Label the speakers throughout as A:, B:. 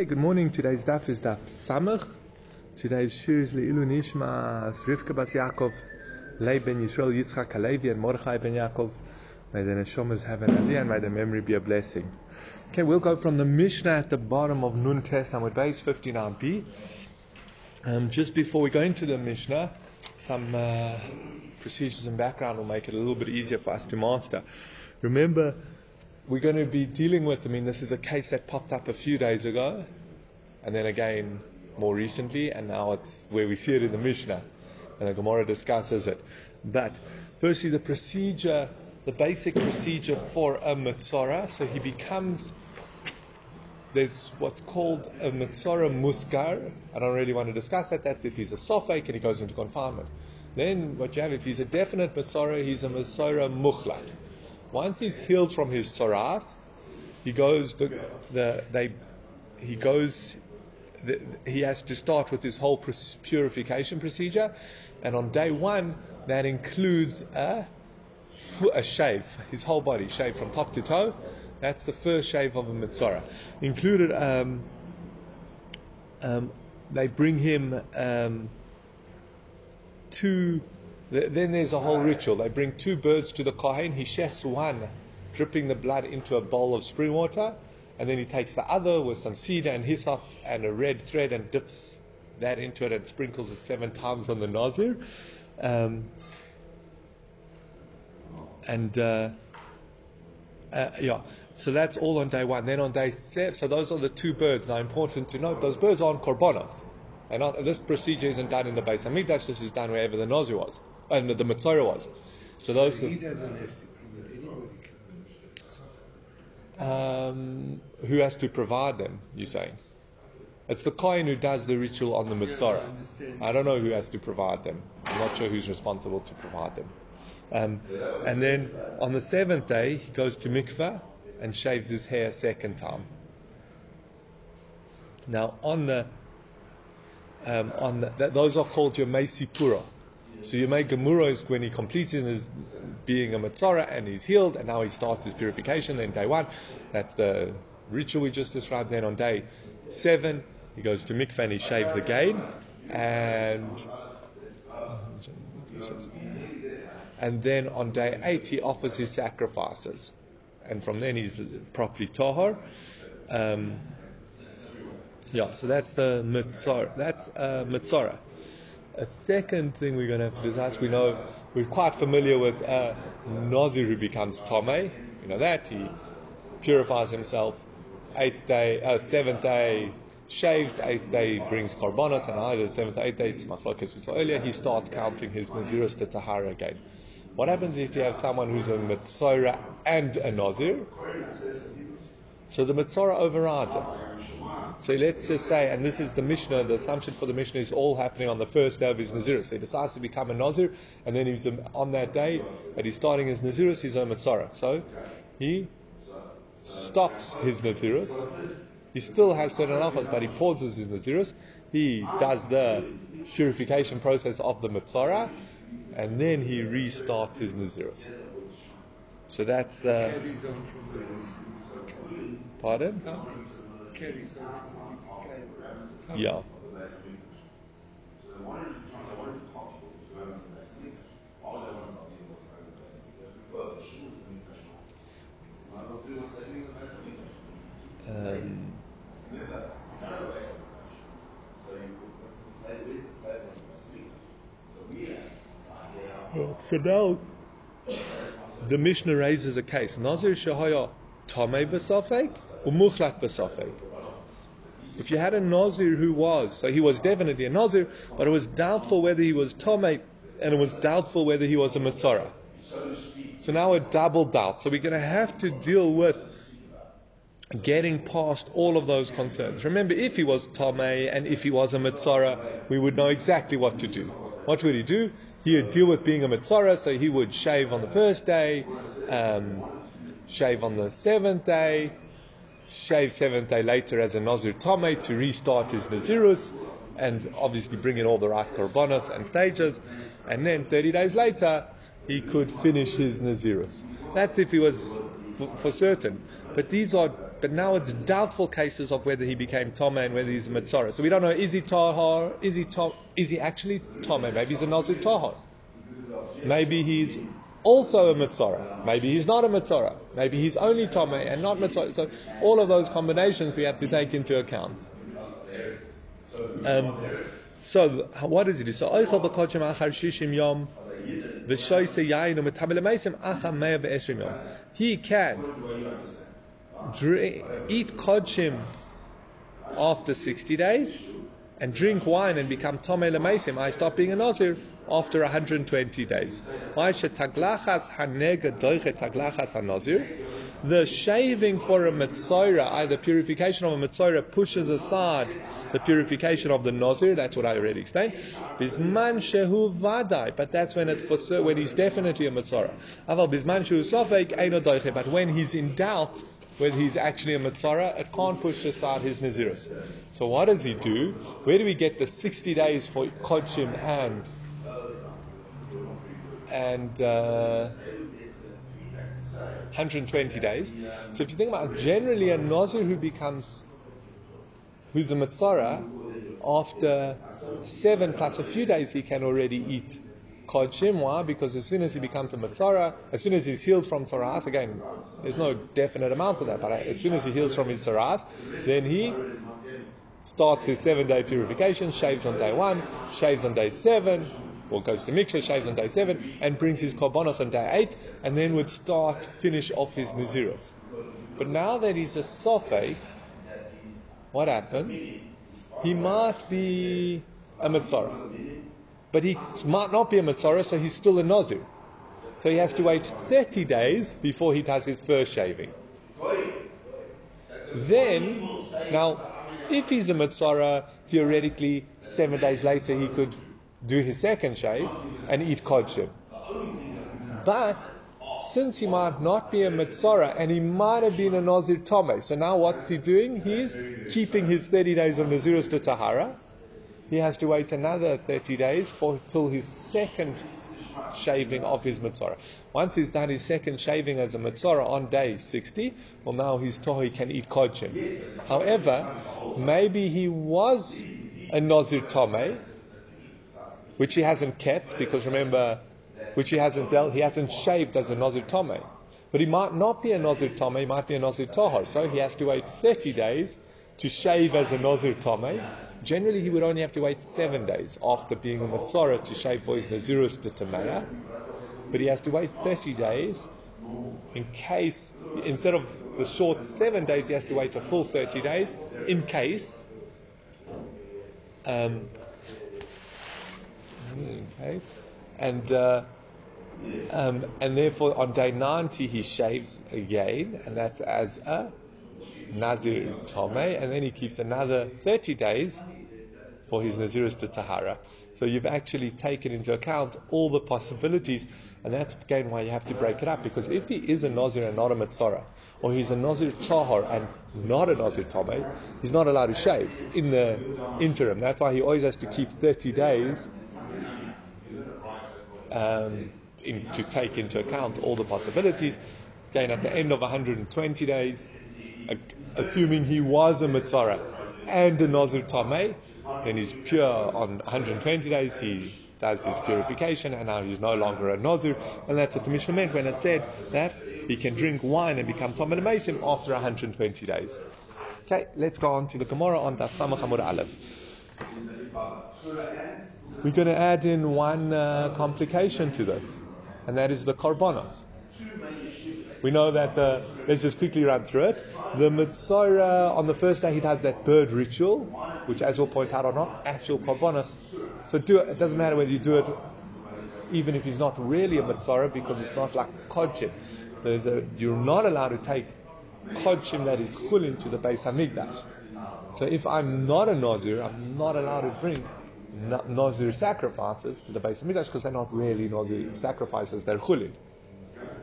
A: Hey, good morning. Today's daf is daf Samach. Today's shir is Leilu Nishma Rivka Bas Yaakov, Lei Ben Yisrael Yitzchak Halevi and Mordechai Ben Yaakov. May the neshamas have an aliyah and may the memory be a blessing. Okay, we'll go from the Mishnah at the bottom of Nun Tes Amud Beis 59b. Um, just before we go into the Mishnah, some uh, procedures and background will make it a little bit easier for us to master. Remember, we're going to be dealing with, I mean, this is a case that popped up a few days ago, and then again more recently, and now it's where we see it in the Mishnah, and the Gemara discusses it. But firstly, the procedure, the basic procedure for a Mitzora, so he becomes, there's what's called a Mitzora Musgar. I don't really want to discuss that. That's if he's a Sofek and he goes into confinement. Then what you have, if he's a definite Mitzora, he's a Mitzora Muchlat. Once he's healed from his tzoras, he goes the, the they he goes the, he has to start with his whole purification procedure, and on day one that includes a a shave, his whole body, shave from top to toe. That's the first shave of a mitzora. Included, um, um, they bring him um, two then there's a whole ritual. They bring two birds to the kohen. He shechs one, dripping the blood into a bowl of spring water, and then he takes the other with some cedar and hyssop and a red thread and dips that into it and sprinkles it seven times on the nazir. Um, and uh, uh, yeah, so that's all on day one. Then on day seven, so those are the two birds. Now, important to note, those birds aren't korbanos. Not, this procedure isn't done in the Beis Hamikdash. This is done wherever the nazir was and the Mitzora was. So those.
B: He doesn't have to
A: um, who has to provide them? You're saying? It's the Kohen who does the ritual on the Mitzora. I don't know who has to provide them. I'm not sure who's responsible to provide them. Um, and then on the seventh day, he goes to mikveh and shaves his hair a second time. Now on the um, on the, those are called your Meisipura. So you make Gemuros when he completes his being a Matzara and he's healed, and now he starts his purification. Then day one, that's the ritual we just described. Then on day seven, he goes to mikveh and he shaves again, and and then on day eight he offers his sacrifices, and from then he's properly tahor. Um, yeah, so that's the mitzvah. That's uh, mitzvah. A second thing we're going to have to discuss, we know we're quite familiar with uh, Nazir who becomes Tomei. You know that he purifies himself. Eighth day, uh, seventh day shaves. Eighth day brings korbanos, and either the seventh or eighth day, it's machlokas we saw earlier. He starts counting his Naziris to Tahara again. What happens if you have someone who's a Mitzora and a Nazir? So the Mitzora overrides it. So let's just say, and this is the Mishnah, the assumption for the Mishnah is all happening on the first day of his Nazirus. So he decides to become a Nazir, and then he's on that day that he's starting his Nazirus, he's a Mitzara. So he stops his Nazirus. He still has certain halachas, but he pauses his Nazirus. He does the purification process of the Mitzara, and then he restarts his Nazirus. So that's. Uh, pardon? Yeah. Um, so now the Mishnah raises a case. Nazir Shahaya Tomei B'Safek or Muchlat B'Safek. If you had a Nazir who was, so he was definitely a Nazir, but it was doubtful whether he was Tomei, and it was doubtful whether he was a Mitzara. So now a double doubt. So we're going to have to deal with getting past all of those concerns. Remember, if he was Tomei and if he was a Mitzara, we would know exactly what to do. What would he do? He would deal with being a Mitzara, so he would shave on the first day, um, shave on the seventh day, shave seventh day later as a Nazir Tomei to restart his Nazirus, and obviously bring in all the right korbanos and stages, and then 30 days later he could finish his Nazirus. That's if he was for, for certain. But these are but now it's doubtful cases of whether he became Tome and whether he's a Mitzorah. So we don't know, is he Tahar? Is he, to, is he actually Tome? Maybe he's a Nazir Tahar. Maybe he's also a Mitzorah. Maybe he's not a Mitzorah. Maybe he's only Tome and not Mitzorah. So all of those combinations we have to take into account. Um, so what does he do? So Oichel b'kodshim achar shishim yom v'shoyse yayin u'metamel meisim achar mea v'esrim yom. He can drink, eat kodshim after 60 days and drink wine and become tomei lemeisim. I stop being a nazir after 120 days. The shaving for a Mitzorah, uh, either purification of a Mitzorah, pushes aside the purification of the Nazir. That's what I already explained. Bisman shehu vadai, but that's when it's for when he's definitely a Mitzorah. Aval bisman shehu sofek but when he's in doubt whether he's actually a Mitzorah, it can't push aside his Nazirus. So what does he do? Where do we get the 60 days for Kodshim and and uh, 120 days. So if you think about it, generally a Nazir who becomes, who's a Mitzorah, after seven plus a few days he can already eat Kodshim. Why? Because as soon as he becomes a Mitzorah, as soon as he's healed from Tzoras, again, there's no definite amount for that, but as soon as he heals from his Tzoras, then he starts his seven day purification, shaves on day one, shaves on day seven, or goes to Mikveh, shaves on day seven, and brings his korbanos on day eight, and then would start, finish off his Naziros. But now that he's a Sofek, what happens? He might be a Mitzorah. But he might not be a Mitzorah, so he's still a Nazir. So he has to wait 30 days before he does his first shaving. Then, now, if he's a Mitzorah, theoretically, seven days later he could do his second shave and eat kodshim. But since he might not be a Mitzorah and he might have been a Nazir Tome, so now what's he doing? He's keeping his 30 days of Nazirus to Tahara. He has to wait another 30 days for till his second shaving of his Mitzorah. Once he's done his second shaving as a Mitzorah on day 60, well now he's told he can eat kodshim. However, maybe he was a Nazir Tome, which he hasn't kept because remember, which he hasn't dealt, he hasn't shaved as a Nazir Tome. But he might not be a Nazir Tome, he might be a Nazir Tahor. So he has to wait 30 days to shave as a Nazir Tome. Generally, he would only have to wait seven days after being a Mitzorah to shave for his Nazirus to Tamaya. But he has to wait 30 days in case, instead of the short seven days, he has to wait a full 30 days in case. Um, Okay. And uh, um, and therefore on day 90 he shaves again, and that's as a Nazir Tome, and then he keeps another 30 days for his Nazirus to Tahara. So you've actually taken into account all the possibilities, and that's again why you have to break it up, because if he is a Nazir and not a Mitzorah, or he's a Nazir Tahar and not a Nazir Tome, he's not allowed to shave in the interim. That's why he always has to keep 30 days um, in, to take into account all the possibilities. Again, at the end of 120 days, assuming he was a Mitzara and a Nazir Tameh, then he's pure on 120 days, he does his purification, and now he's no longer a Nazir. And that's what the Mishnah meant when it said that he can drink wine and become Tom and after 120 days. Okay, let's go on to the Gemara on Daf Samach Amud Aleph. We're going to add in one uh, complication to this, and that is the korbanos. We know that the, let's just quickly run through it. The Mitzorah, on the first day, he does that bird ritual, which, as we'll point out, are not actual korbanos. So do it, it doesn't matter whether you do it even if he's not really a Mitzorah, because it's not like Kodshim. A, you're not allowed to take Kodshim that is chulin to the Beis Hamikdash. So if I'm not a Nazir, I'm not allowed to bring Nazir sacrifices to the Beis Hamikdash because they're not really Nazir sacrifices, they're chulin.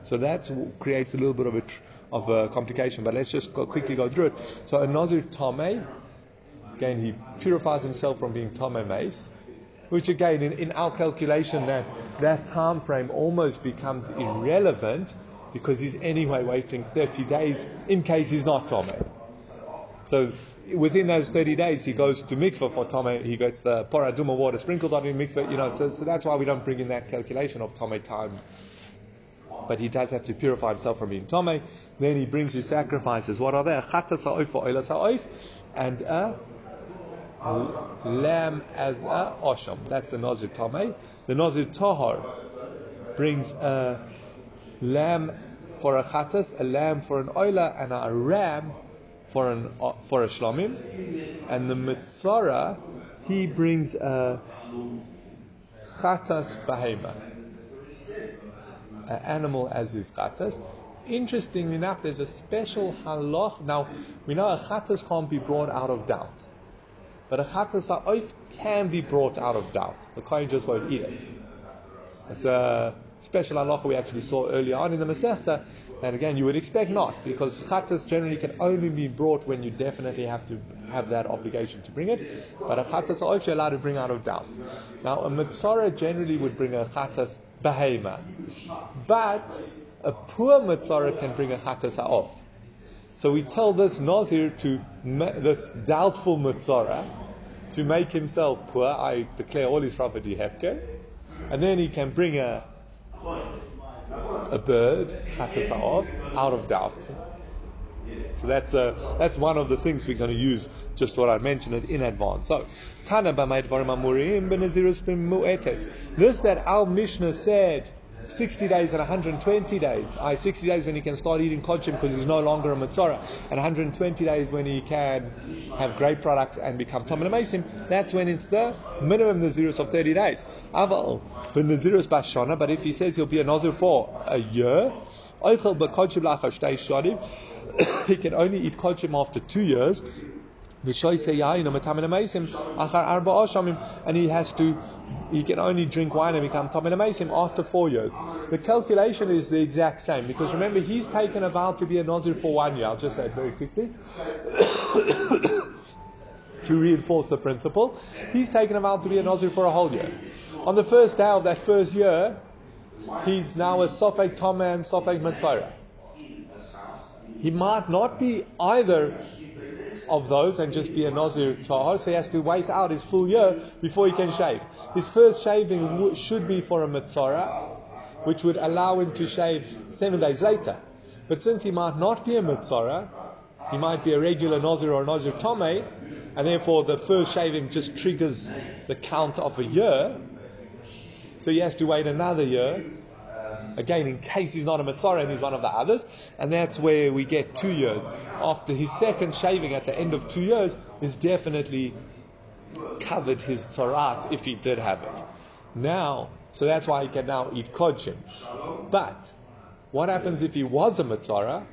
A: So that creates a little bit of a, of a complication, but let's just go, quickly go through it. So a Nazir Tomei, again, he purifies himself from being Tomei Mace, which again, in, in our calculation, that, that time frame almost becomes irrelevant because he's anyway waiting 30 days in case he's not Tomei. So within those 30 days, he goes to mikveh for Tomei. He gets the parah adumah water sprinkled on him mikveh. You know, so, so that's why we don't bring in that calculation of Tomei time. But he does have to purify himself from being Tomei. Then he brings his sacrifices. What are they? Chatas ha'oif for oilas ha'oif, and a lamb as a osham. That's the Nazir Tomei. The Nazir Tahar brings a lamb for a chatas, a lamb for an oila, and a ram for an uh, for a shlomim, and the mitzara he brings a chatas bahema, an animal as his chatas. Interestingly enough, there's a special halach. Now we know a chatas can't be brought out of doubt, but a chatas ha'oif can be brought out of doubt. The kohen just won't eat it. It's a special halacha we actually saw earlier on in the Masechta. And again, you would expect not, because chatas generally can only be brought when you definitely have to have that obligation to bring it. But a chatas are also allowed to bring out of doubt. Now, a mitzora generally would bring a chatas behema, but a poor mitzora can bring a chatas off. So we tell this nazir to this doubtful mitzora to make himself poor. I declare all his property hefker, and then he can bring a a bird, out of doubt. So that's uh, that's one of the things we're going to use. Just thought I'd mention it in advance. So, Tana This that our Mishnah said 60 days and 120 days. I 60 days when he can start eating kodshim because he's no longer a mitzora, and 120 days when he can have great products and become tamil mesim. That's when it's the minimum nazirus of 30 days. Aval the nazirus bashana, but if he says he'll be a nazir for a year, he can only eat kodshim after two years. And he has to, he can only drink wine and become Tamil Amazim after four years. The calculation is the exact same because remember, he's taken a vow to be a Nazir for one year. I'll just say it very quickly. to reinforce the principle, he's taken a vow to be a Nazir for a whole year. On the first day of that first year, he's now a Sofek Tome and Sofek Mitzora. He might not be either of those and just be a Nazir Tahar, so he has to wait out his full year before he can shave. His first shaving should be for a Mitzora, which would allow him to shave seven days later. But since he might not be a Mitzora, he might be a regular Nazir or a Nazir Tomei, and therefore the first shaving just triggers the count of a year. So he has to wait another year Again, in case he's not a Mitzora and he's one of the others, and that's where we get two years. After his second shaving at the end of two years is definitely covered his tzaras if he did have it. Now, so that's why he can now eat kodshim. But what happens if he was a Mitzora?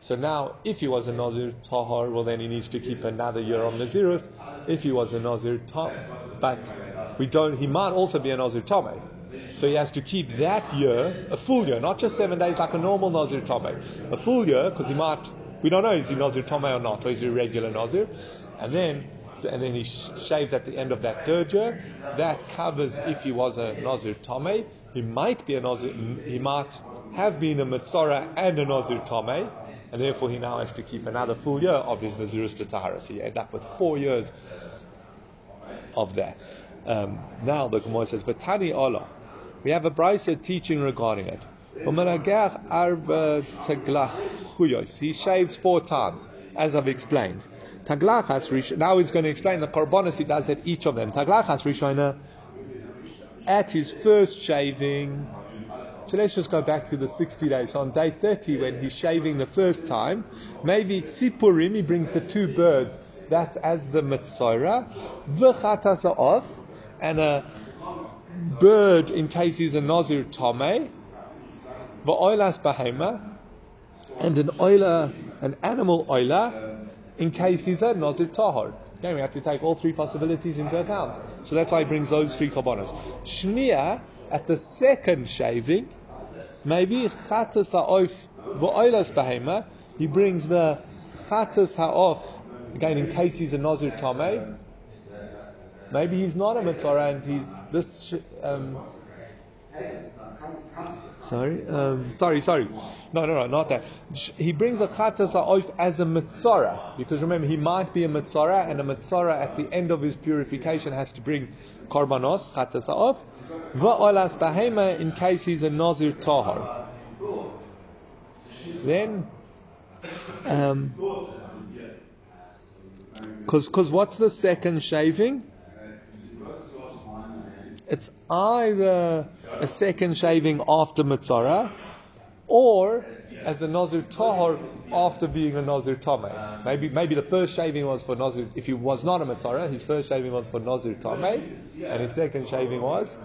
A: So now, if he was a Nazir Tahar, well then he needs to keep another year on Nazirus. If he was a Nazir Tahar, but we don't, he might also be a Nazir Tameh. So he has to keep that year, a full year, not just seven days like a normal Nazir Tomei, a full year, because he might, we don't know is he Nazir Tomei or not, or is he a regular Nazir. And then, so, and then he shaves at the end of that third year. That covers if he was a Nazir Tomei. He might be a Nazir, he might have been a Mitzora and a Nazir Tomei, and therefore he now has to keep another full year of his Nazirus to Tahara. So you end up with four years of that. Um, now the Gemara says, "Vatani Allah." We have a brisa teaching regarding it. He shaves four times, as I've explained. Now he's going to explain the korbanos he does at each of them. Taglachas rishona at his first shaving. So let's just go back to the 60 days. So on day 30, when he's shaving the first time, maybe tzipurim, he brings the two birds. That's as the mitzora. V'chatasa off, and a bird in case he's a Nazir Tome, Va'oilas Bahema, and an oiler, an animal oiler, in case he's a Nazir Tahor. Again, we have to take all three possibilities into account. So that's why he brings those three korbanos. Shnia, at the second shaving, maybe Chatas Ha'oif Va'oilas Bahema, he brings the Chatas Ha'of, again, in case he's a Nazir Tameh, Maybe he's not a mitzora and he's this. Um, Sorry, um, sorry, sorry. No, no, no, not that. He brings a chatas oif as a mitzora because remember he might be a mitzora and a mitzora at the end of his purification has to bring korbanos chatas oif. Va'olas bahema in case he's a nazir tahar. Then, um, because because what's the second shaving? It's either a second shaving after Mitzara, or as a Nazir Tahor after being a Nazir Tameh. Maybe maybe the first shaving was for Nazir, if he was not a Mitzara, his first shaving was for Nazir Tameh, and his second shaving was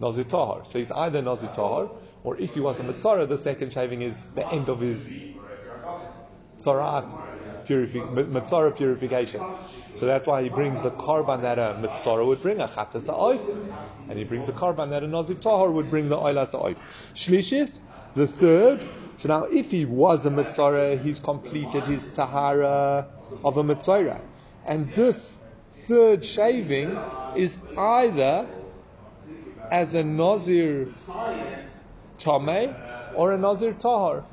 A: Nazir Tahor. So he's either Nazir Tahor, or if he was a Mitzara, the second shaving is the end of his Tzarat purifi- purification. So that's why he brings the korban that a mitzora would bring, a chatas oif, and he brings the korban that a nazir tahor would bring, the oilas oif. Shlishis, the third. So now, if he was a mitzora, he's completed his tahara of a mitzora, and this third shaving is either as a nazir tame or a nazir tahor.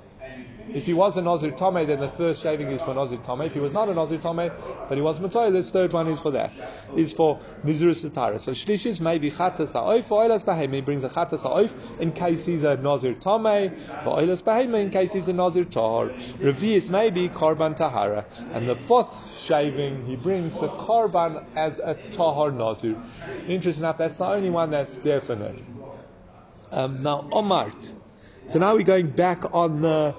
A: If he was a Nazir Tomei, then the first shaving is for Nazir Tomei. If he was not a Nazir Tomei, but he was Mitzora, this third one is for that. Is for Nizirus Satara. So Shlishis maybe Chatas Ha'oif, for Oilas Behem, he brings a Chatas Ha'oif in case he's a Nazir Tomei, for Oilas Behem in case he's a Nazir Tahar. Revi is maybe Korban Tahara. And the fourth shaving, he brings the Korban as a Tahar Nazir. Interesting enough, that's the only one that's definite. Um, now, Omart. So now we're going back on the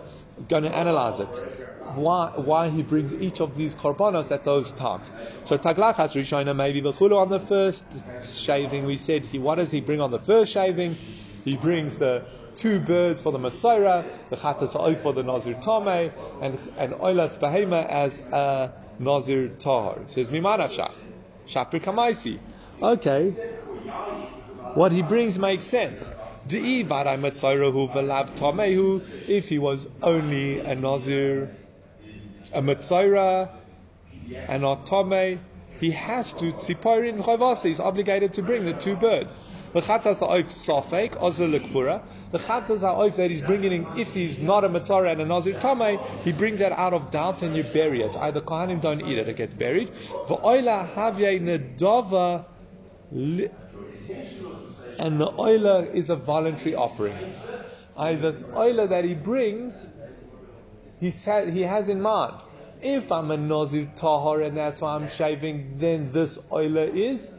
A: going to analyze it. Why, why he brings each of these korbanos at those times. So taglachas rishona maybe b'chulu on the first shaving. We said he what does he bring on the first shaving? He brings the two birds for the Matzora, the Chatas Oif for the Nazir Tame, and and Oilas Behema as a Nazir Tahar. Says Mimanashach. Shapir Kamaisi. Okay. What he brings makes sense. If he was only a Nazir, a Mitzora, and not he has to tziporin chavasa. He's obligated to bring the two birds. The chatas ha'oif safek ozer lekfura. The chatas ha'oif that he's bringing in, if he's not a mitzora and a nazir tamei, he brings that out of doubt and you bury it. Either kohanim don't eat it, it gets buried. V'oila havye nedava and the oiler is a voluntary offering. I, this oiler that he brings, he, he has in mind, if I'm a Nazir Tahor and that's why I'm shaving, then this oiler is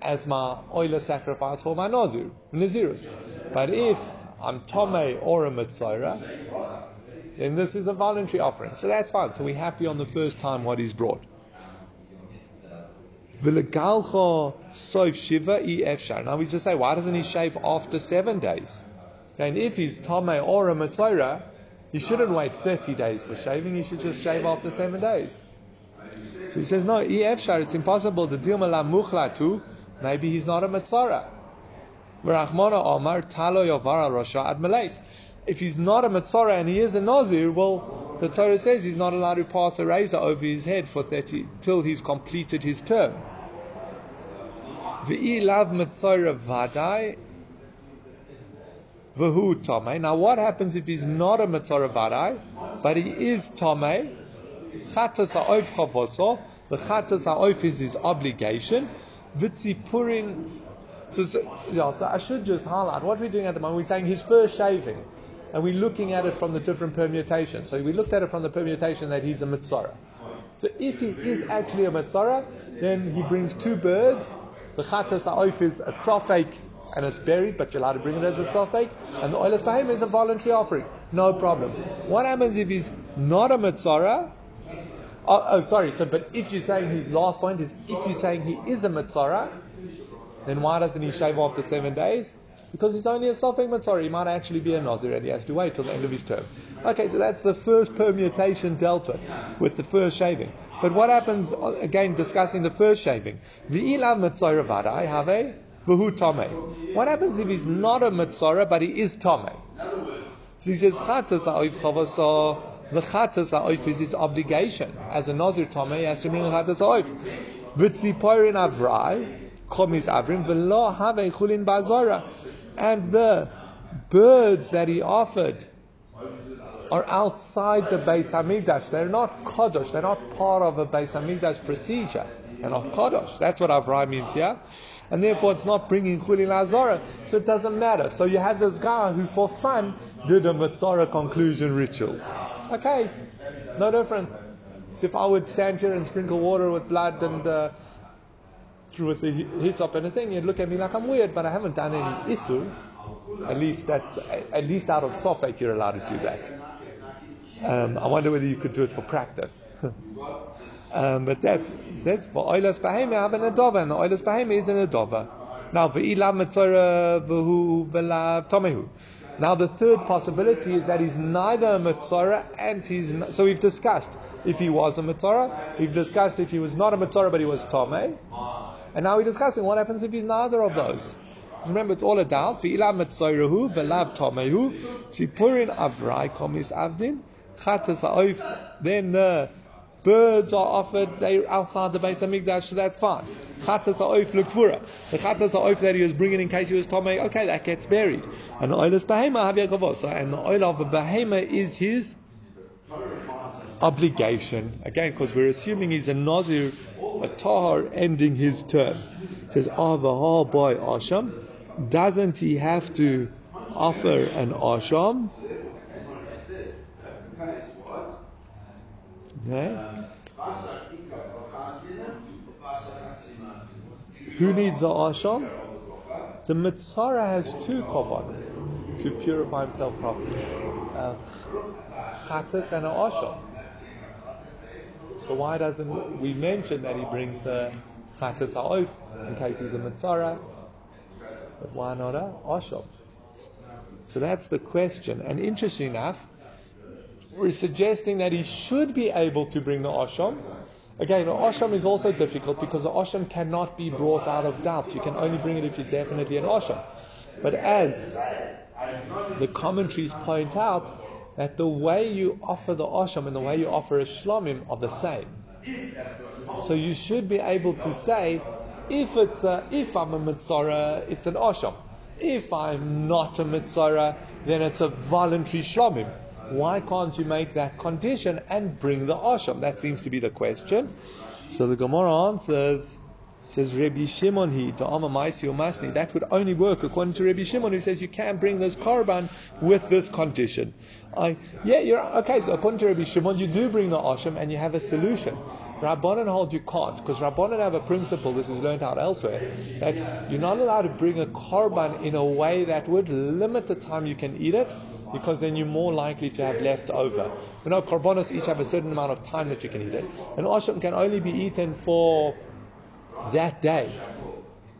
A: as my oiler sacrifice for my Nazir, Nazirus. But if I'm Tomei or a Mitzora, then this is a voluntary offering. So that's fine. So we're happy on the first time what he's brought. Now we just say, why doesn't he shave after seven days? And if he's Tomei or a Mitzora, he shouldn't wait 30 days for shaving, he should just shave after seven days. So he says, no, EFshar, it's impossible. The deal muchlatu, maybe he's not a Mitzora. Omar talo yovara rosha ad If he's not a Mitzora and he is a Nazir, well, the Torah says he's not allowed to pass a razor over his head for 30, till he's completed his term. V'ilav mitzora vadai v'hu tomei. Now what happens if he's not a mitzora vadai, but he is tomei? Chatas ha'oif chavoso. The chatas ha'oif is his obligation. V'tzipurin. So, so, yeah, so I should just highlight what we're doing at the moment. We're saying his first shaving, and we're looking at it from the different permutations. So we looked at it from the permutation that he's a mitzora. So if he is actually a mitzora, then he brings two birds the chatas ha'oif is a sofek and it's buried, but you're allowed to bring it as a sofek. And the oilas bahim is a voluntary offering. No problem. What happens if he's not a mitzara? Oh, oh, sorry. So, but if you're saying his last point is if you're saying he is a mitzara, then why doesn't he shave after seven days? Because he's only a sofek mitzara. He might actually be a nazir, and he has to wait till the end of his term. Okay, so that's the first permutation dealt with, with the first shaving. But what happens, again, discussing the first shaving? V'ilav mitzora vadai have v'hu tame. What happens if he's not a mitzora, but he is tame? So he says, chatas ha'oif chavasa, the chatas ha'oif is his obligation. As a nazir tame, he has to bring a chatas ha'oif. V'tziporin avrai, chomis avrim, v'lo have chulin bazara. And the birds that he offered are outside the Beis Hamikdash. They're not Kodesh. They're not part of a Beis Hamikdash procedure. They're not Kodesh. That's what Avraham means here. And therefore it's not bringing Chulin Azara, so it doesn't matter. So you had this guy who for fun did a Matzara conclusion ritual. Okay, no difference. So if I would stand here and sprinkle water with blood and uh, with the hyssop and a thing, you'd look at me like I'm weird, but I haven't done any isur. At least that's at least out of sofek you're allowed to do that. Um, I wonder whether you could do it for practice. um, but that's that's for oilas beheme have an adova, and the oilas beheme is an adova. Now v'hu. Now the third possibility is that he's neither a mitzora and he's not, so we've discussed if he was a mitzora, we've discussed if he was not a mitzora but he was tome, and now we're discussing what happens if he's neither of those. Remember, it's all a doubt. Ve'ilav mitzorahu v'lav tomehu tzipurin avrai komis avdin chatas ha'oif. Then the birds are offered. They're outside the base of Hamikdash, so that's fine. Chatas ha'oif lekvura. The chatas ha'oif that he was bringing in case he was tomei. Okay, that gets buried. And the oilas behema havya. And the oil of a behema is his obligation. Again, because we're assuming he's a nazir, a tahar ending his term. It says, "Ah, oh, boy, asham." Doesn't he have to offer an asham? Okay. Who needs a asham? The mitzara has two korban to purify himself properly. Uh, chatas and an asham. So why doesn't we mention that he brings the chatas ha'of in case he's a mitzara? But why not a asham? So that's the question. And interesting enough, we're suggesting that he should be able to bring the asham. Again, the asham is also difficult because the asham cannot be brought out of doubt. You can only bring it if you're definitely an asham. But as the commentaries point out, that the way you offer the asham and the way you offer a shlomim are the same. So you should be able to say, if it's a, if I'm a mitzara, it's an asham. If I'm not a mitzara, then it's a voluntary shlomim. Why can't you make that condition and bring the asham? That seems to be the question. So the Gemara answers, says Rabbi Shimon he to Maisi Masni. That would only work according to Rabbi Shimon who says you can't bring this korban with this condition. I yeah, you're okay. So according to Rabbi Shimon, you do bring the asham and you have a solution. Rabbanan hold you can't because Rabbanan have a principle. This is learned out elsewhere that you're not allowed to bring a korban in a way that would limit the time you can eat it because then you're more likely to have left over. You know, korbanos each have a certain amount of time that you can eat it, and asham can only be eaten for that day.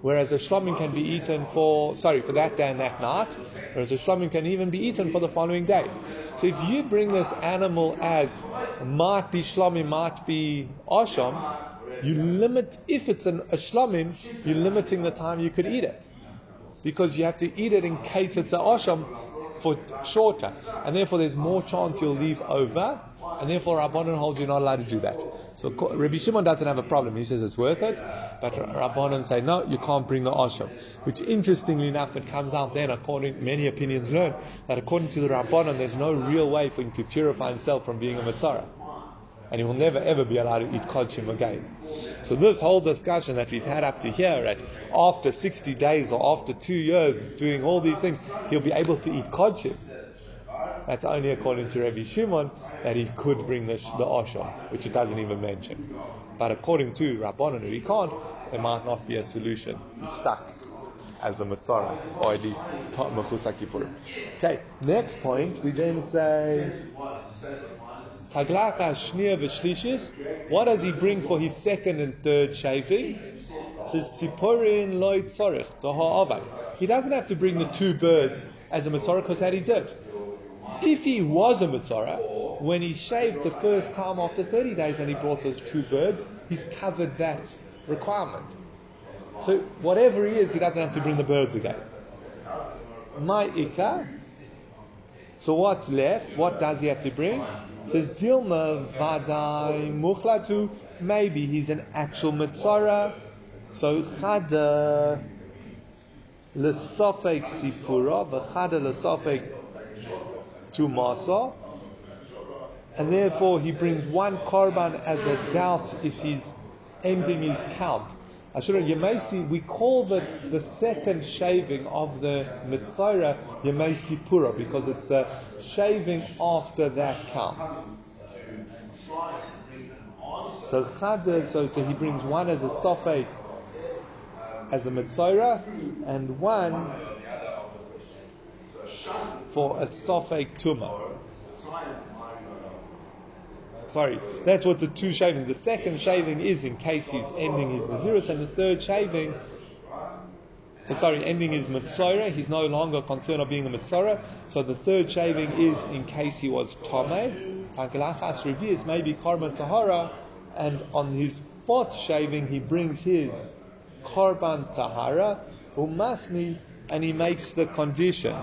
A: Whereas a shlomim can be eaten for, sorry, for that day and that night. Whereas a shlomim can even be eaten for the following day. So if you bring this animal as might be shlomim, might be asham, you limit, if it's an, a shlomim, you're limiting the time you could eat it. Because you have to eat it in case it's a asham for shorter. And therefore there's more chance you'll leave over. And therefore Rabbanon holds you're not allowed to do that. So Rabbi Shimon doesn't have a problem. He says it's worth it. But Rabbanon say, no, you can't bring the asham. Which interestingly enough, it comes out then, according many opinions learn, that according to the Rabbanon, there's no real way for him to purify himself from being a Mitzara. And he will never ever be allowed to eat kodshim again. So this whole discussion that we've had up to here, at after 60 days or after two years doing all these things, he'll be able to eat kodshim. That's only according to Rabbi Shimon that he could bring the, the asham, which it doesn't even mention. But according to Rabbanon, if he can't, there might not be a solution. He's stuck as a Matzara, or at least Mechusar Kippurim. Okay, next point, we then say. What does he bring for his second and third shaving? He doesn't have to bring the two birds as a Matzara because that he did. If he was a Mitzara, when he shaved the first time after 30 days and he brought those two birds, he's covered that requirement. So whatever he is, he doesn't have to bring the birds again. My Ika. So what's left? What does he have to bring? It says Dilma Vadai Mukhlatu. Maybe he's an actual Mitzara. So Chada L'sofek sifura, v'chada l'sofek tumasa, and therefore he brings one korban as a doubt if he's ending his count. Ashura, see, we call the, the second shaving of the Mitzora Yemesi Pura because it's the shaving after that count. So so, so he brings one as a Sofek, as a Mitzora, and one for a Sofek Tumah. Sorry, that's what the two shaving. The second shaving is in case he's ending his Nazirus, and the third shaving, uh, sorry, ending his Mitzora. He's no longer concerned of being a Mitzora. So the third shaving is in case he was Tomei. Pankalachas Revius, maybe Karban Tahara, and on his fourth shaving he brings his Karban Tahara, Umasni, and he makes the condition.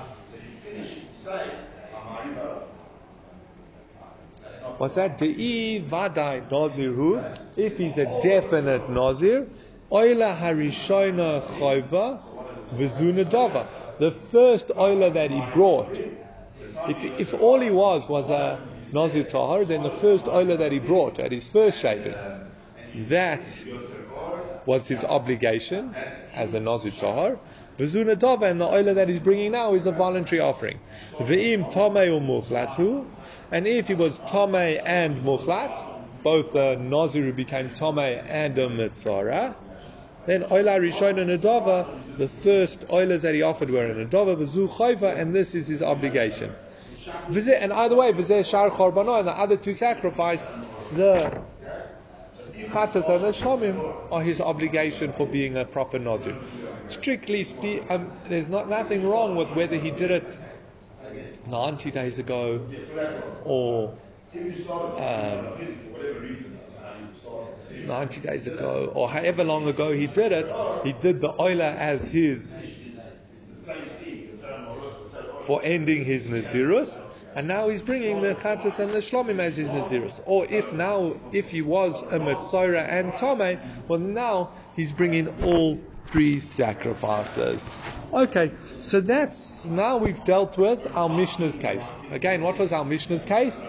A: What's that? De'i vadai naziru. If he's a definite nazir, oila harishoina chayva v'zunadava. The first oila that he brought, if, if all he was was a nazir tahar, then the first oila that he brought at his first shaving, that was his obligation as a nazir tahar. V'zuna dava, and the oila that he's bringing now is a voluntary offering. V'im tomei umuchlatu, and if he was Tomei and Muchlat, both the Nazir became Tomei and a Mitzara, then Oila Rishon and Adava, the first oilers that he offered were an Adava, Vizu Chayva, and this is his obligation. And either way, Vizeh Shar Charbano, and the other two sacrifice, the Chatas and Shlomim are his obligation for being a proper Nazir. Strictly speaking, um, there's not nothing wrong with whether he did it 90 days ago or um, 90 days ago or however long ago he did it, he did the oiler as his for ending his Nazirus. And now he's bringing the Chatas and the Shlomim as his Nazirus. Or if now, if he was a Mitzora and Tomei, well now he's bringing all three sacrifices. Okay, so that's now we've dealt with our Mishnah's case. Again, what was our Mishnah's case?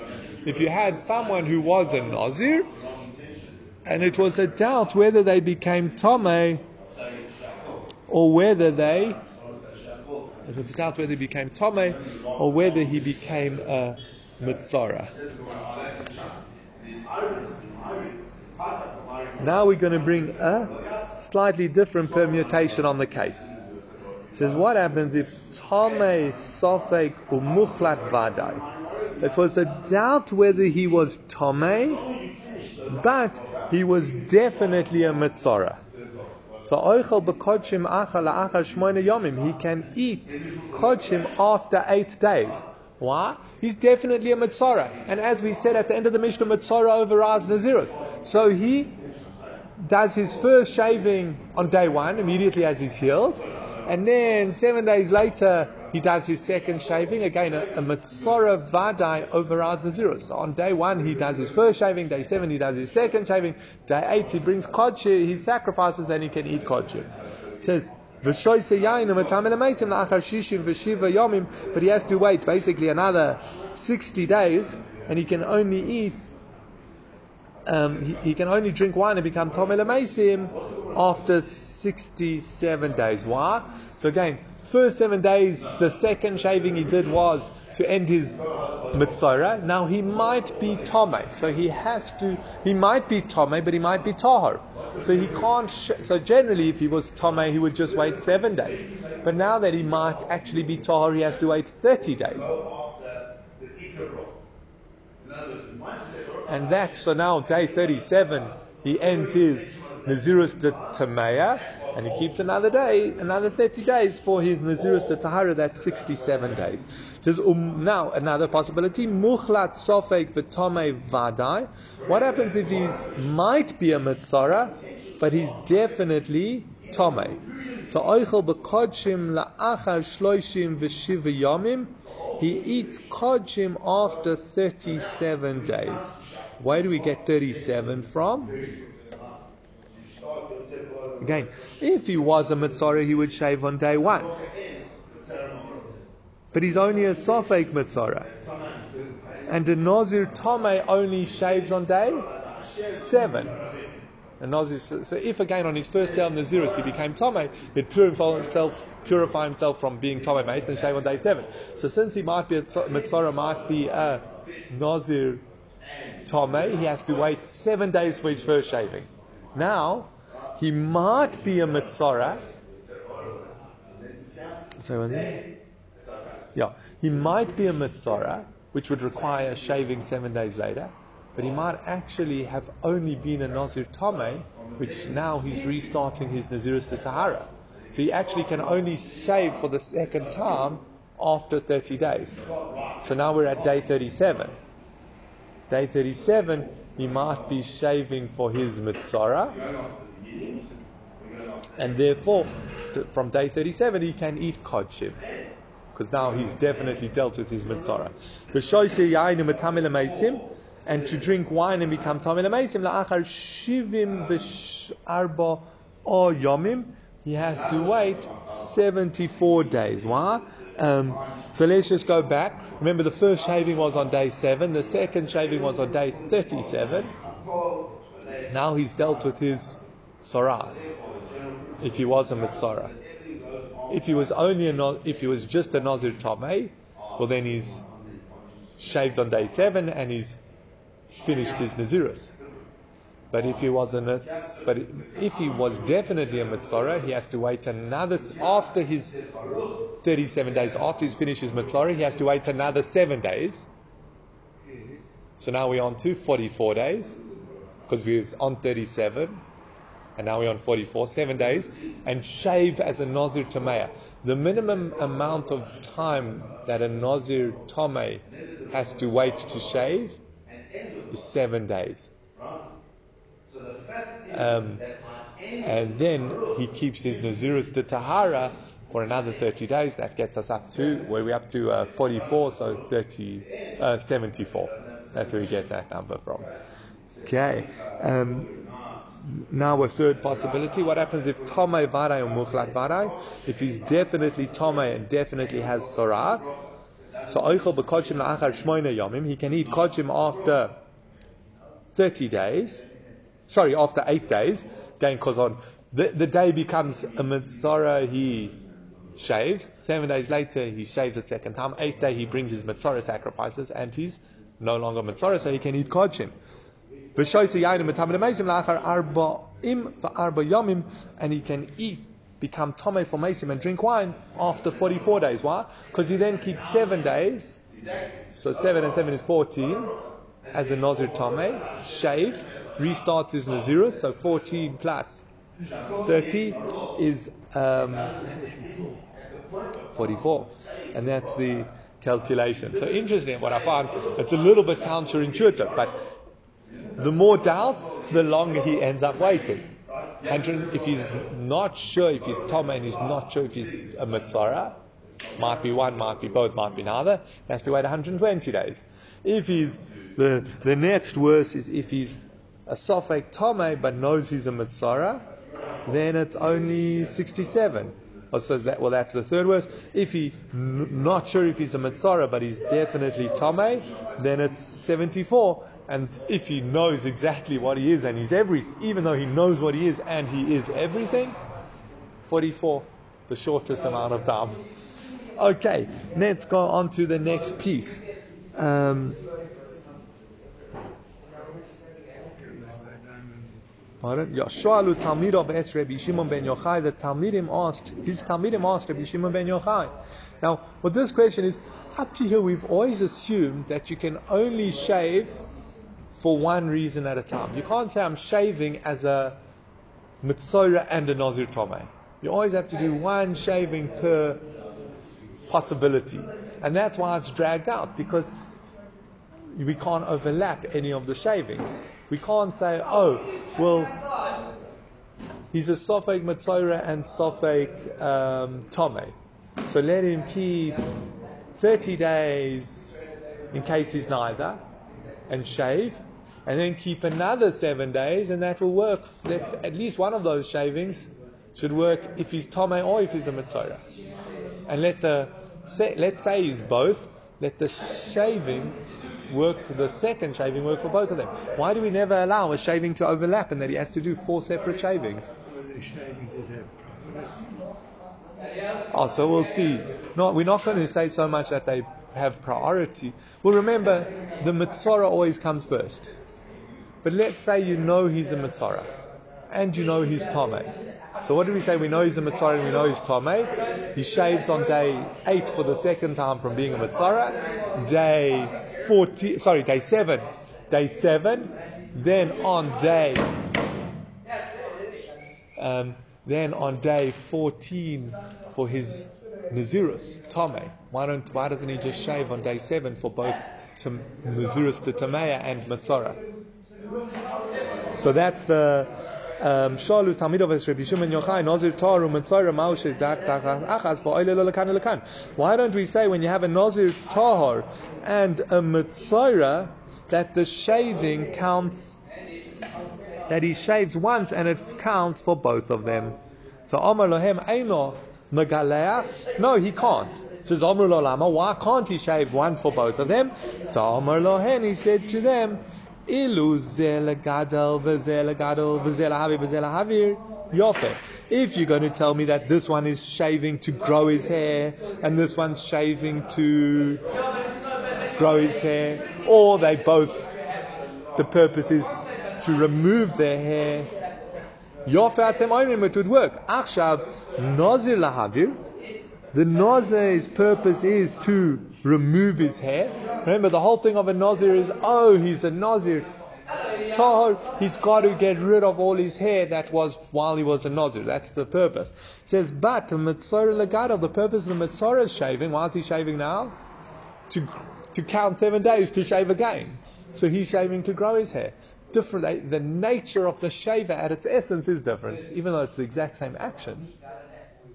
A: If you had someone who was a Nazir, and it was a doubt whether they became Tomei or whether they it was a doubt whether he became Tomei or whether he became uh, a Mitzara. Now we're going to bring a slightly different permutation on the case It says, what happens if Tomei Sofek Umuchlat Vadai? It was a doubt whether he was Tomei, but he was definitely a Mitzora. So Oichel bekodshim achal achal shmoine yomim. He can eat kodshim after eight days. Why? He's definitely a Mitzora. And as we said at the end of the Mishnah, Mitzora overrides Nazirus. So he does his first shaving on day one, immediately as he's healed. And then seven days later, he does his second shaving. Again, a, a Matsora Vadai overrides the zero. So on day one, he does his first shaving. Day seven, he does his second shaving. Day eight, he brings kodshir, he sacrifices, and he can eat kodshim. It says, but he has to wait basically another 60 days, and he can only eat um, he, he, can only drink wine and become Tomel after 67 days. Why? So again, first seven days, the second shaving he did was to end his mitzvah. Now he might be tome, so he has to. He might be tome, but he might be tahar. So he can't. Sh- so generally, if he was tome, he would just wait seven days. But now that he might actually be tahar, he has to wait thirty days. And that, so now day 37, he ends his Nazirus de Tameya, and he keeps another day, another 30 days for his Nazirus de Tahara, that's 67 days. It says, um, now, another possibility, Muchlat Sofek V'Tomei Vadai. What happens if he might be a Mitzara, but he's definitely Tomei? So, Oichel B'Kodshim La'achar Shloishim V'Shiva Yomim, he eats Kodshim after 37 days. Where do we get 37 from? Again, if he was a Mitzorah, he would shave on day one. But he's only a Safek Mitzorah. And the Nazir Tome only shaves on day seven. And Nazir, so, if again on his first day on the Nazirus he became Tome, he'd purify himself, purify himself from being Tome mates and shave on day seven. So since he might be a Mitzorah, might be a Nazir Tome, he has to wait seven days for his first shaving. Now, he might be a Mitzora. Yeah, he might be a Mitzora, which would require shaving seven days later, but he might actually have only been a Nazir Tame, which now he's restarting his Nazirus to Tahara. So he actually can only shave for the second time after 30 days. So now we're at day 37. Day 37, he might be shaving for his Mitzora, and therefore, from day 37, he can eat Kodshim because now he's definitely dealt with his mitzvah. And to drink wine and become tamil ameisim la'achar shivim v'arba or yomim, he has to wait 74 days. Why? Um, so let's just go back. Remember, the first shaving was on day 7, the second shaving was on day 37. Now he's dealt with his soras, if he was a mitzora. If he was only a, if he was just a Nazir Tameh, well then he's shaved on day seven and he's finished his Nazirus. But if he was a but if he was definitely a Mitzora, he has to wait another after his 37 days after he's finished his Mitzora, he has to wait another seven days. So now we're on to 44 days because we was on 37 and now we're on 44, seven days, and shave as a Nazir Tameh. The minimum amount of time that a Nazir Tameh has to wait to shave is seven days. Um, and then he keeps his Nazirus de Tahara for another 30 days. That gets us up to, where we're up to uh, 44, so 30, uh, 74. That's where we get that number from. Okay. Um, now a third possibility. What happens if Tomei Varai or Muchlat Varai? If he's definitely Tomei and definitely has Soras, so Oichel Bekochim La'achar Shmoina Yomim, he can eat Kodshim after 30 days, sorry, after 8 days, again, because on the, the day becomes a Mitzvah, he shaves, 7 days later he shaves a second time, 8th day he brings his Mitzora sacrifices, and he's no longer Mitzora, so he can eat Kodshim and he can eat, become tome for mesim and drink wine after 44 days. Why? Because he then keeps seven days. So seven and seven is 14 as a Nazir tome, shaves, restarts his Nazirus, so 14 plus 30 is um, 44. And that's the calculation. So interesting what I found, it's a little bit counterintuitive, but the more doubts, the longer he ends up waiting. If he's not sure if he's Tom and he's not sure if he's a Mitzora, might be one, might be both, might be neither, he has to wait 120 days. If he's, the, the next worst is if he's a Sofek Tome but knows he's a Mitzora, then it's only 67. So that, well, that's the third worst. If he n- not sure if he's a Mitzora, but he's definitely Tome, then it's 74. And if he knows exactly what he is and he's every, even though he knows what he is and he is everything, 44, the shortest amount of time. Okay, let's go on to the next piece. Um, Yashalu Talmidah Be'etz Rabbi Shimon ben Yochai. The Talmidim asked, his Talmidim asked Rabbi Shimon ben Yochai. Now, what this question is, up to here we've always assumed that you can only shave for one reason at a time. You can't say I'm shaving as a mitzora and a nazir tome. You always have to do one shaving per possibility, and that's why it's dragged out because we can't overlap any of the shavings. We can't say, oh, well, he's a sofek mitzora and sofek um, tome, so let him keep 30 days in case he's neither and shave, and then keep another seven days, and that will work. That at least one of those shavings should work if he's Tome or if he's a Mitzora. And let the, let's say he's both, let the shaving work, the second shaving work for both of them. Why do we never allow a shaving to overlap and that he has to do four separate shavings? Oh, so we'll see. No, we're not going to say so much that they have priority. Well, remember, the Mitzora always comes first. But let's say you know he's a Mitzora and you know he's Tomei. So what do we say? We know he's a Mitzora and we know he's Tomei. He shaves on day 8 for the second time from being a Mitzora. Day 14, sorry, day 7. Day 7. Then on day, um, then on day 14 for his Nazirus, Tomei. Why don't, why doesn't he just shave on day 7 for both Nazirus to Tamea and Mitzora? So that's the um, Shalu Talmidov es Rabbi Shimon Yochai Nazir Taru Mitzvah Maush Dak. Why don't we say when you have a Nazir Tahar and a Mitzora that the shaving counts that he shaves once and it counts for both of them. So Amar Lohem Megaleach. No, he can't. Says Amar Lolama, why can't he shave once for both of them? So Amar Lohen, he said to them, Ilu gadol gadol havir yofe. If you're going to tell me that this one is shaving to grow his hair and this one's shaving to grow his hair, or they both, the purpose is to remove their hair, it would work. Achshav nazir lahavir. The nazir's purpose is to remove his hair. Remember, the whole thing of a Nazir is, oh, he's a Nazir. Tahor, he's got to get rid of all his hair that was while he was a Nazir. That's the purpose. It says, but Legato, the purpose of the Mitzora is shaving. Why is he shaving now? To, to count seven days to shave again. So he's shaving to grow his hair. Different, the nature of the shaver at its essence is different, even though it's the exact same action.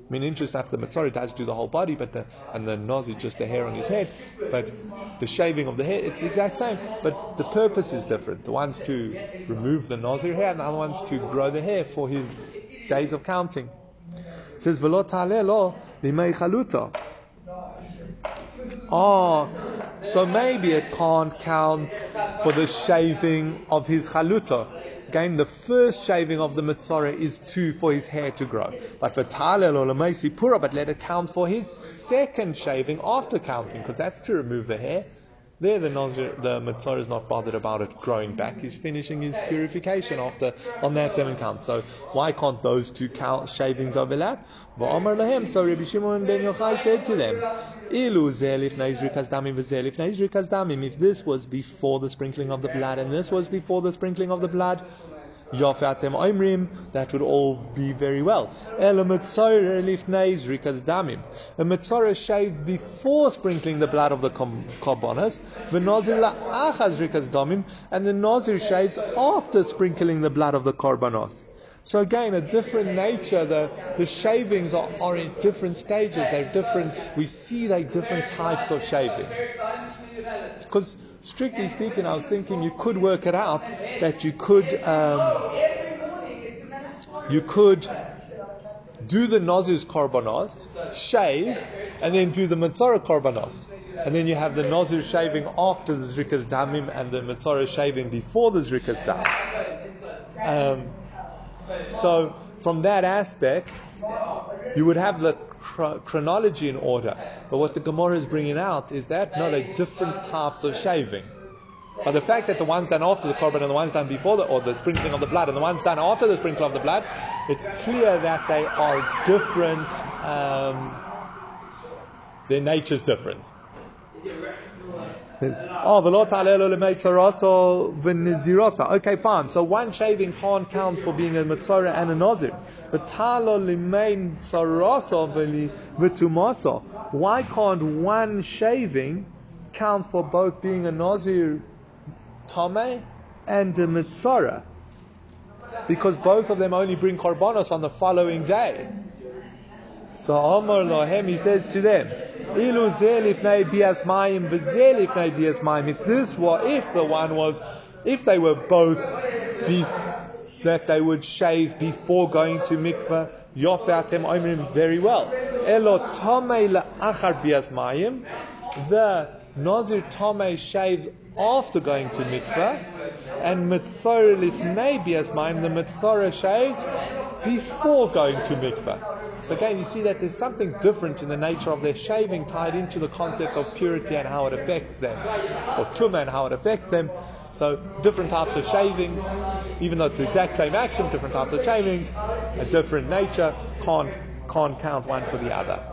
A: I mean, interesting enough, the Matzari does do the whole body, but the and the Naz is just the hair on his head. But the shaving of the hair, it's the exact same. But the purpose is different. The one's to remove the Nazir hair, and the other one's to grow the hair for his days of counting. It says, Velo lo chaluta. Oh, so maybe it can't count for the shaving of his chaluta Again, the first shaving of the mitzora is two for his hair to grow. But for talel or lemaisi pura, but let it count for his second shaving after counting, because that's to remove the hair. There, the nazir, the mitzora is not bothered about it growing back. He's finishing his purification after on that seven count. So why can't those two shavings overlap? So Rabbi Shimon ben Yochai said to them, "Ilu zelif naizrikas damim v'zelif naizrikas. If this was before the sprinkling of the blood and this was before the sprinkling of the blood, That would all be very well. El damim. A Mitzora shaves before sprinkling the blood of the korbanos. V'nazir la'achaz zrikas damim, and the Nazir shaves after sprinkling the blood of the korbanos. So again, a different nature. The, the shavings are, are in different stages. They're different. We see they different types of shaving. Because strictly speaking, I was thinking you could work it out that you could um, you could do the Nazir's korbanos, shave, and then do the Mitzora korbanos. And then you have the Nazir shaving after the Zrikas Damim and the Mitzora shaving before the Zrikas Damim. Um, so, from that aspect, you would have the chronology in order. But what the Gemara is bringing out is that not they're different types of shaving. But the fact that the one's done after the korban and the one's done before the, or the sprinkling of the blood and the one's done after the sprinkling of the blood, it's clear that they are different. Um, their nature's different. Oh, Okay, fine. So one shaving can't count for being a mitzora and a nazir. But talo limein tzarasa v'tumasa. Why can't one shaving count for both being a nazir tame and a mitzora? Because both of them only bring korbanos on the following day. So Omar Lohem, he says to them, Ilu If this were, if the one was If they were both that they would shave before going to mikveh, yofatem omrim very well. Elo tomei le'achar bias mayim, the Nazir tomei shaves after going to mikveh, and mitzora lifnei bias mayim, the mitzora shaves before going to mikveh. So again, you see that there's something different in the nature of their shaving tied into the concept of purity and how it affects them, or tumah and how it affects them. So different types of shavings, even though it's the exact same action, different types of shavings, a different nature, can't can't count one for the other.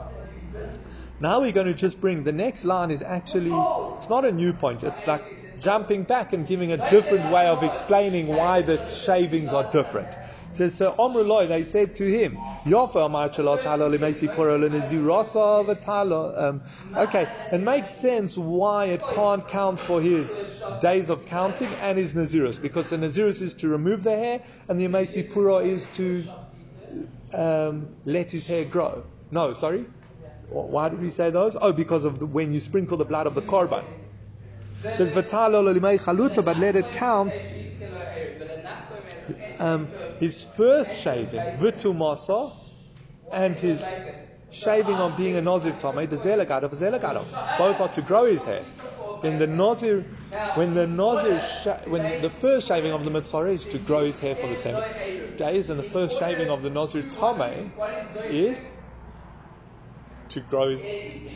A: Now we're going to just bring the next line is actually it's not a new point. It's like jumping back and giving a different way of explaining why the shavings are different. It says so Omruloi, they said to him, um, Okay, it makes sense why it can't count for his days of counting and his Nazirus, because the Nazirus is to remove the hair and the Amesi Pura is to um, let his hair grow. No, sorry. Why did we say those? Oh, because of the, when you sprinkle the blood of the korban. Says chaluta, but let it count. Um, his first shaving, vitu masa, and his shaving on being a Nazir Tomei, the Zelagado, Zelagado. Both are to grow his hair. Then the Nazir, when the Nazir, when the first shaving of the Mitzora is to grow his hair for the seven days, and the first shaving of the Nazir Tomei is to grow his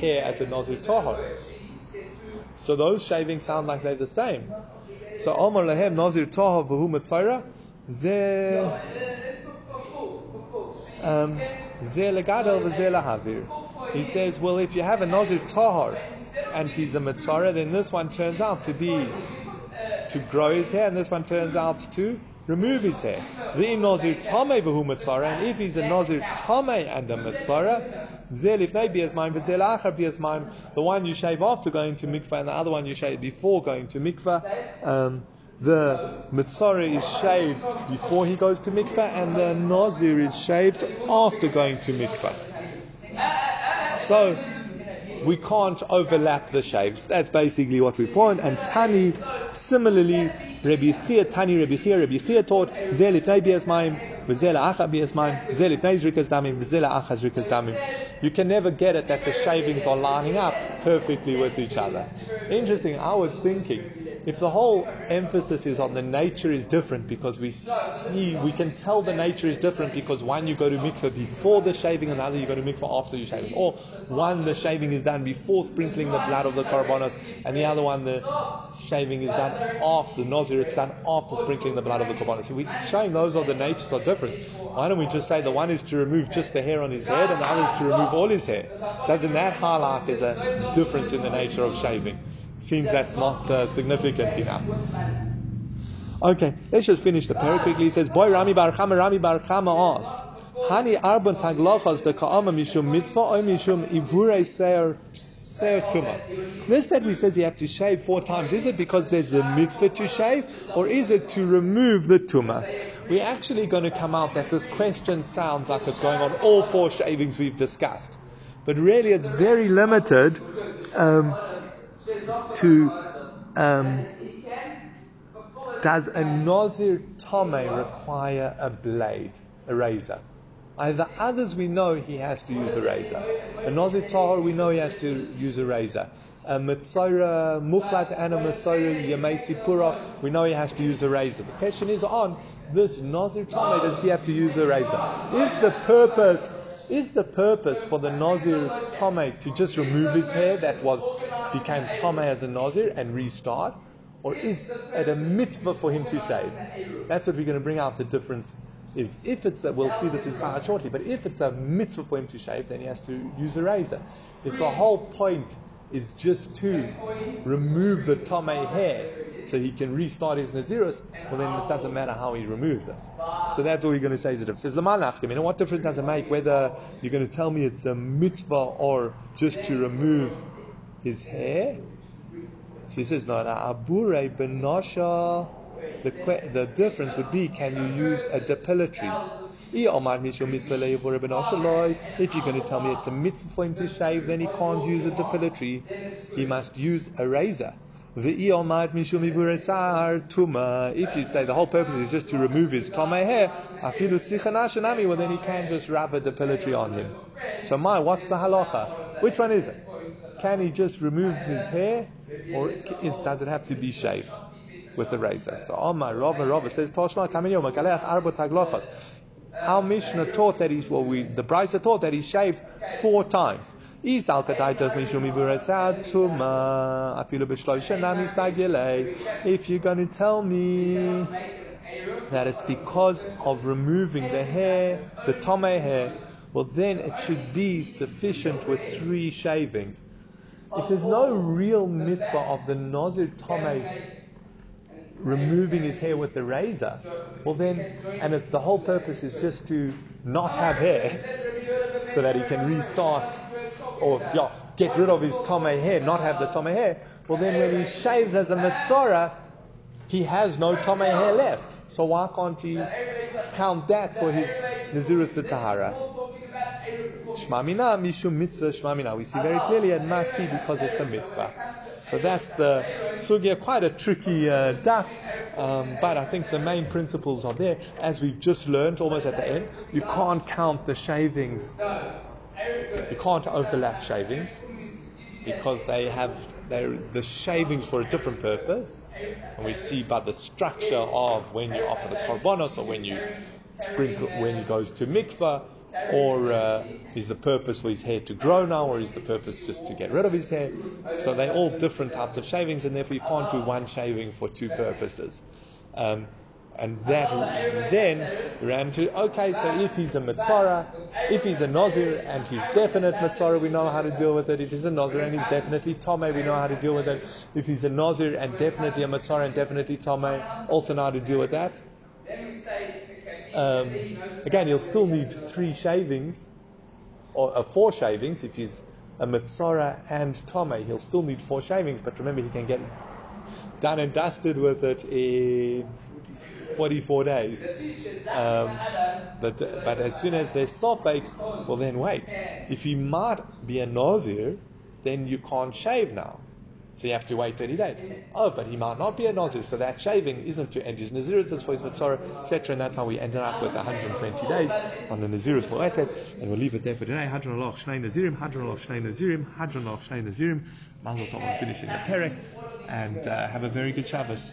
A: hair as a Nazir Tahor. So those shavings sound like they're the same. So Omar Lahem Nazir Tahor V'hu Mitzvah, um, he says, well, if you have a Nazir Tahar and he's a Mitzora, then this one turns out to be to grow his hair, and this one turns out to remove his hair. And if he's a Nazir Tame and a Mitzora, Zel if be as mine, Zel Achar be as mine, the one you shave after going to mikveh, and the other one you shave before going to mikveh. Um, the Mitzora is shaved before he goes to mikveh, and the Nazir is shaved after going to mikveh. So we can't overlap the shaves. That's basically what we point. And Tani, similarly, Rabbi Chia, Tani, Rabbi Chia, Rabbi Chia taught, Zel ifnei bias You can never get it that the shavings are lining up perfectly with each other. Interesting, I was thinking, if the whole emphasis is on the nature is different because we see, we can tell the nature is different because one you go to mikveh before the shaving and the you go to mikveh after you shaving. Or one the shaving is done before sprinkling the blood of the korbanos and the other one the shaving is done after, the nazir it's done after sprinkling the blood of the korbanos. We're showing those are the natures are different. Why don't we just say the one is to remove just the hair on his head and the other is to remove all his hair? Doesn't that highlight there's a difference in the nature of shaving? Seems that's not uh, significant enough. Okay, let's just finish the parak quickly. He says, Boy Rami Bar Chama, Rami Bar Chama asked, Hani arbon taglachas the ka'ama mishum mitzvah or mishum ivurei seir seir truma. This that we says you have to shave four times, is it because there's the mitzvah to shave or is it to remove the tuma? We're actually going to come out that this question sounds like it's going on all four shavings we've discussed. But really it's very limited um, to um, does a Nazir Tome require a blade, a razor? Either others we know he has to use a razor. A Nazir Tahor we know he has to use a razor. A Mitzora Muchlat and a Mitzora Pura we know he has to use a razor. The question is on this Nazir Tome does he have to use a razor? Is the purpose is the purpose for the Nazir Tome to just remove his hair that was became Tome as a Nazir and restart? Or is it a mitzvah for him to shave? That's what we're going to bring out the difference is if it's a, we'll see this in shortly, but if it's a mitzvah for him to shave, then he has to use a razor. If the whole point is just to remove the tome hair so he can restart his Nazirus, well then it doesn't matter how he removes it. So that's all we're going to say is it says Lamalafkim. You know what difference does it make whether you're going to tell me it's a mitzvah or just to remove his hair? She says, no, no, abure benasha. The, the difference would be, can you use a depilatory? If you're going to tell me it's a mitzvah for him to shave, then he can't use a depilatory. He must use a razor. The. If you say the whole purpose is just to remove his Tomei hair, well then he can just wrap a depilatory on him. So my, what's the halacha? Which one is it? Can he just remove his hair, or is, does it have to be shaved with a razor? So Omar Rava Rava says Toshma Kamiyom Magalech Arba Taglochas. Our Mishnah taught that he's well, we the Brisa taught that he shaves four times. If you're going to tell me that it's because of removing the hair, the tome hair, well then it should be sufficient with three shavings. If there's no real mitzvah of the Nazir tome removing his hair with the razor, well then, and if the whole purpose is just to not have hair, so that he can restart or yeah, get rid of his tome hair, not have the tome hair, well then when he shaves as a mitzvah, he has no tome hair left. So why can't he count that for his Nazirus to Tahara? Shmamina, Mishum Mitzvah Shmamina. We see very clearly it must be because it's a mitzvah. So that's the sugya, quite a tricky uh, daf, um, but I think the main principles are there. As we've just learned almost at the end, you can't count the shavings you can't overlap shavings because they have the shavings for a different purpose. And we see by the structure of when you offer the korbanos or when you sprinkle, when he goes to mikveh, or uh, is the purpose for his hair to grow now, or is the purpose just to get rid of his hair? So they're all different types of shavings, and therefore you can't do one shaving for two purposes. Um, and that then ran to, okay, so if he's a Mitzora, if he's a Nazir and he's definite Mitzora, we know how to deal with it. If he's a Nazir and he's definitely Tome, we know how to deal with it. If he's a Nazir and definitely a Mitzora and definitely Tome, also know how to deal with that. Um, again, he'll still need three shavings, or uh, four shavings if he's a Mitzora and Tome. He'll still need four shavings, but remember he can get done and dusted with it in 44 days. Um, but, but as soon as there's suffix, well then wait. If he might be a Nazir, then you can't shave now. So you have to wait 30 days. Oh, but he might not be a Nazir, so that shaving isn't to end his Nazirus, it's for his Mitzvah, etc. And that's how we ended up with 120 days on the Nazirus Moetes. And we'll leave it there for today. Hadran Alach, Shnei Nazirim, Hadran Alach, Shnei Nazirim, Hadran Alach, Shnei Nazirim. Mazel Tov on finishing the Perek. And uh, have a very good Shabbos.